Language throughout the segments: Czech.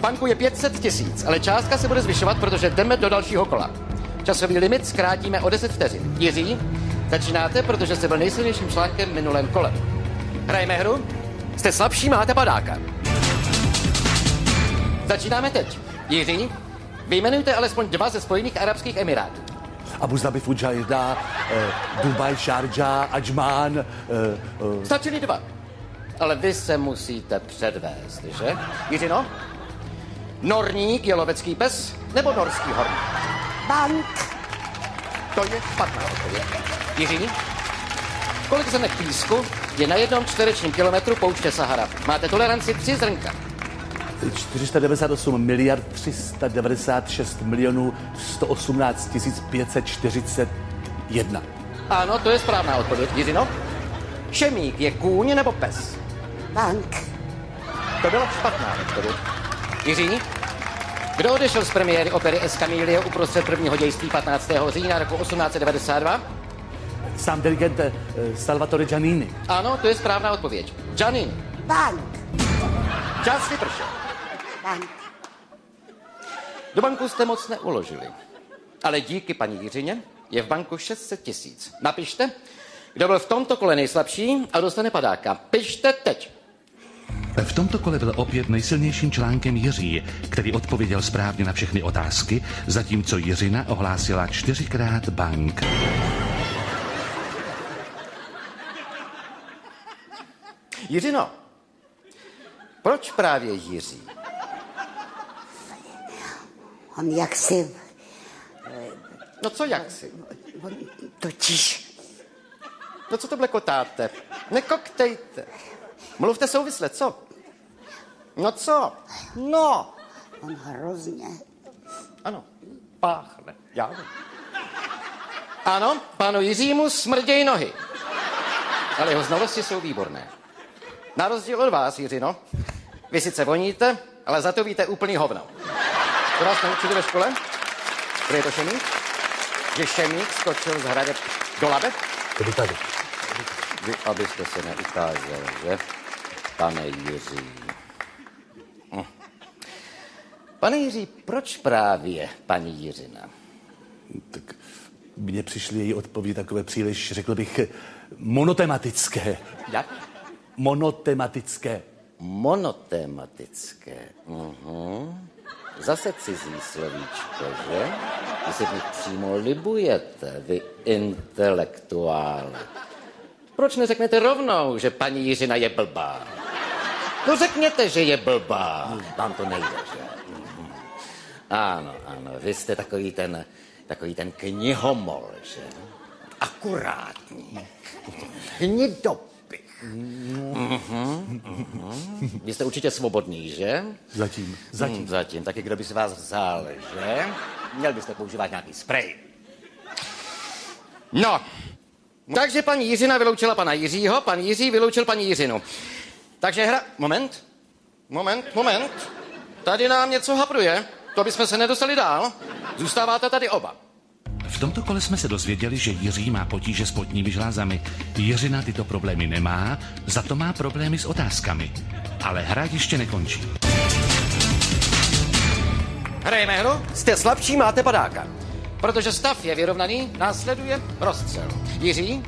banku je 500 tisíc, ale částka se bude zvyšovat, protože jdeme do dalšího kola. Časový limit zkrátíme o 10 vteřin. Jiří, začínáte, protože jste byl nejsilnějším článkem v minulém kole. Hrajeme hru? Jste slabší, máte padáka. Začínáme teď. Jiří, vyjmenujte alespoň dva ze Spojených Arabských Emirátů. Abu Dhabi, Fujairah, eh, Dubaj, Sharjah, Ajman. Eh, eh, Stačili dva. Ale vy se musíte předvést, že? Jiřino? Norník je lovecký pes nebo norský horník? Bank. To je špatná odpověď. Jiří? Kolik zrnek písku je na jednom čtverečním kilometru pouště Sahara? Máte toleranci tři zrnka. 498 miliard 396 milionů 118 tisíc 541. Ano, to je správná odpověď. Jiřino? Šemík je kůň nebo pes? Bank. To byla špatná odpověď. Jiří? Kdo odešel z premiéry opery Escamilio uprostřed prvního dějství 15. října roku 1892? Sám dirigent eh, Salvatore Giannini. Ano, to je správná odpověď. Janin, Bank. čas vypršel. Bank. Do banku jste moc neuložili. Ale díky paní Jiřině je v banku 600 tisíc. Napište, kdo byl v tomto kole nejslabší a dostane padáka. Pište teď. V tomto kole byl opět nejsilnějším článkem Jiří, který odpověděl správně na všechny otázky, zatímco Jiřina ohlásila čtyřikrát bank. Jiřino, proč právě Jiří? On jaksi No co jak si? on totiž No co to blekotáte? Nekoktejte. Mluvte souvisle, co? No co? No. on hrozně Ano, páchne. Já vím. Ano, panu Jiřímu smrdějí nohy. Ale jeho znalosti jsou výborné. Na rozdíl od vás, Jiřino, vy sice voníte, ale za to víte úplný hovno. To vás naučili ve škole? Kdo je to šemík? Že šemík skočil z hradeb do labe? Tady tady. Vy, abyste se neukázal, že? Pane Jiří. Pane Jiří, proč právě paní Jiřina? Tak mně přišly její odpovědi takové příliš, řekl bych, monotematické. Jak? Monotematické. Monotematické. Mhm. Zase cizí slovíčko, že? Vy se v nich přímo libujete, vy intelektuále. Proč neřeknete rovnou, že paní Jiřina je blbá? No řekněte, že je blbá. Vám to nejde, že? Ano, ano, vy jste takový ten, takový ten knihomol, že? Akurátní. Hnidopich. Mhm, mhm. Vy jste určitě svobodný, že? Zatím. Zatím. Hmm, zatím. Taky kdo by si vás vzal, že? Měl byste používat nějaký sprej. No, takže paní Jiřina vyloučila pana Jiřího, pan Jiří vyloučil paní Jiřinu. Takže hra... Moment, moment, moment. Tady nám něco hapruje. To bychom se nedostali dál. Zůstáváte tady oba. V tomto kole jsme se dozvěděli, že Jiří má potíže s potními žlázami. Jiřina tyto problémy nemá, za to má problémy s otázkami. Ale hra ještě nekončí. Hrajeme hru, jste slabší, máte padáka. Protože stav je vyrovnaný, následuje rozstřel. Jiří,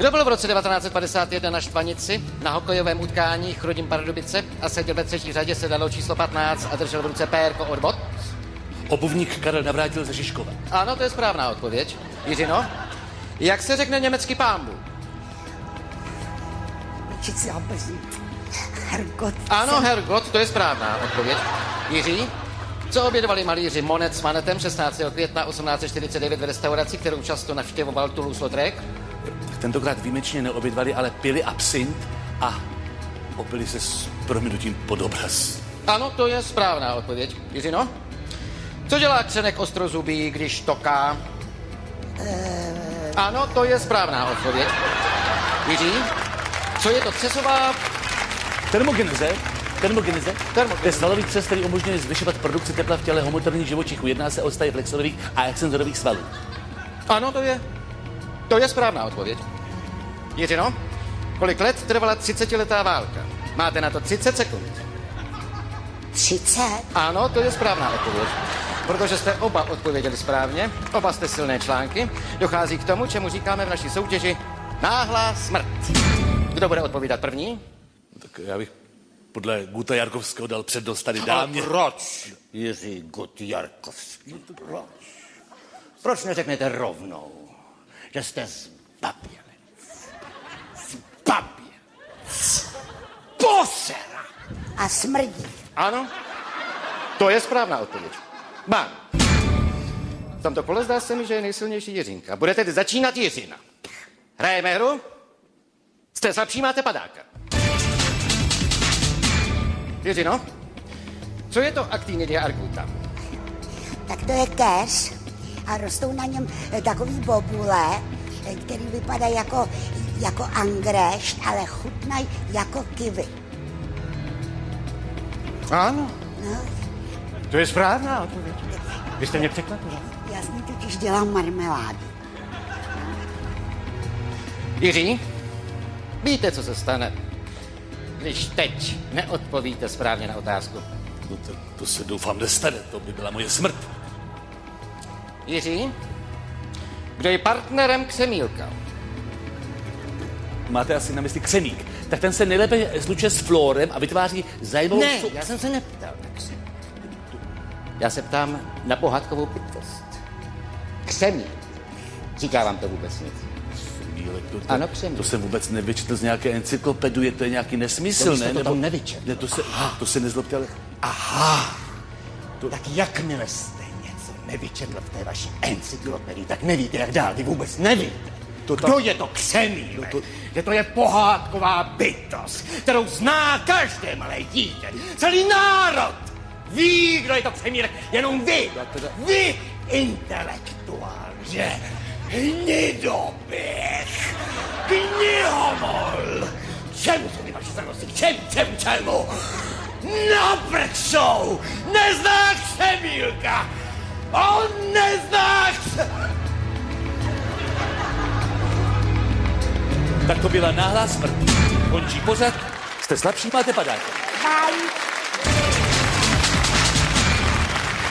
kdo byl v roce 1951 na Štvanici na hokejovém utkání Chrudim Pardubice a seděl ve třetí řadě sedalo číslo 15 a držel v ruce pérko od bod? Obuvník Karel navrátil ze Žižkova. Ano, to je správná odpověď. Jiřino, jak se řekne německý pámbu? obezní. Hergot. Ano, Hergot, to je správná odpověď. Jiří, co obědovali malíři Monet s Manetem 16. května 1849 v restauraci, kterou často navštěvoval Toulouse-Lautrec? Tentokrát výjimečně neobědvali, ale pili absint a opili se s prominutím pod obraz. Ano, to je správná odpověď. Jiřino? Co dělá křenek ostrozubý, když toká? Ano, to je správná odpověď. Jiří? Co je to třesová Termogeneze, termogeneze, Termogeneze. to je svalový křes, který umožňuje zvyšovat produkci tepla v těle homoterních živočichů. Jedná se o stavy flexorových a excenzorových svalů. Ano, to je. To je správná odpověď. Jiřino, kolik let trvala 30-letá válka? Máte na to 30 sekund. 30. Ano, to je správná odpověď. Protože jste oba odpověděli správně, oba jste silné články, dochází k tomu, čemu říkáme v naší soutěži náhlá smrt. Kdo bude odpovídat první? Tak já bych podle Guta Jarkovského dal přednost tady dámě. proč, Jiří Gutjarkovský, proč? Proč neřeknete rovnou, že jste zbabělec? Zbabělec. Posera. A smrdí. Ano, to je správná odpověď. Bán. V tomto kole zdá se mi, že je nejsilnější Jiřinka. Bude tedy začínat Jiřina. Hrajeme hru? Jste slabší, máte padáka. Jiřino, co je to actinidia arguta? Tak to je keř a rostou na něm eh, takový bobule, eh, který vypadá jako, jako angrešť, ale chutnají jako kivy. Ano, No, to je správná odpověď. Vy jste mě překvapila. já s ní totiž dělám marmeládu. Jiří, víte, co se stane, když teď neodpovíte správně na otázku. No to, to se doufám nestane, to by byla moje smrt. Jiří, kdo je partnerem Ksemílka? Máte asi na mysli křemík. Tak ten se nejlépe slučuje s florem a vytváří zajímavou... Ne, já jsem se neptal na. Já se ptám na pohádkovou bytost. Ksemíl. Říká vám to vůbec nic. To, to, Ano, křemík. to jsem vůbec nevyčetl z nějaké encyklopedie, to je nějaký nesmysl, To ne? to tam nevyčetl. Ne, to se, to se nezlobte, ale... Tak jakmile jste nevyčetl v té vaší encyklopedii, tak nevíte, jak dál. Vy vůbec nevíte. To tam- Kdo je to Ksemíl? No to- Že to je pohádková bytost, kterou zná každé malé dítě. Celý národ ví, kdo je to Ksemílek. Jenom vy, vy intelektuál, že? Hnidoběh, knihomol. Čemu jsou ty vaše starosti? K čemu, čemu, čemu? Naprčou! Nezná Ksemílka! On nezná Ksemílka! Tak to byla náhlá smrt. Končí pořad, jste slabší, máte padáka. Bye.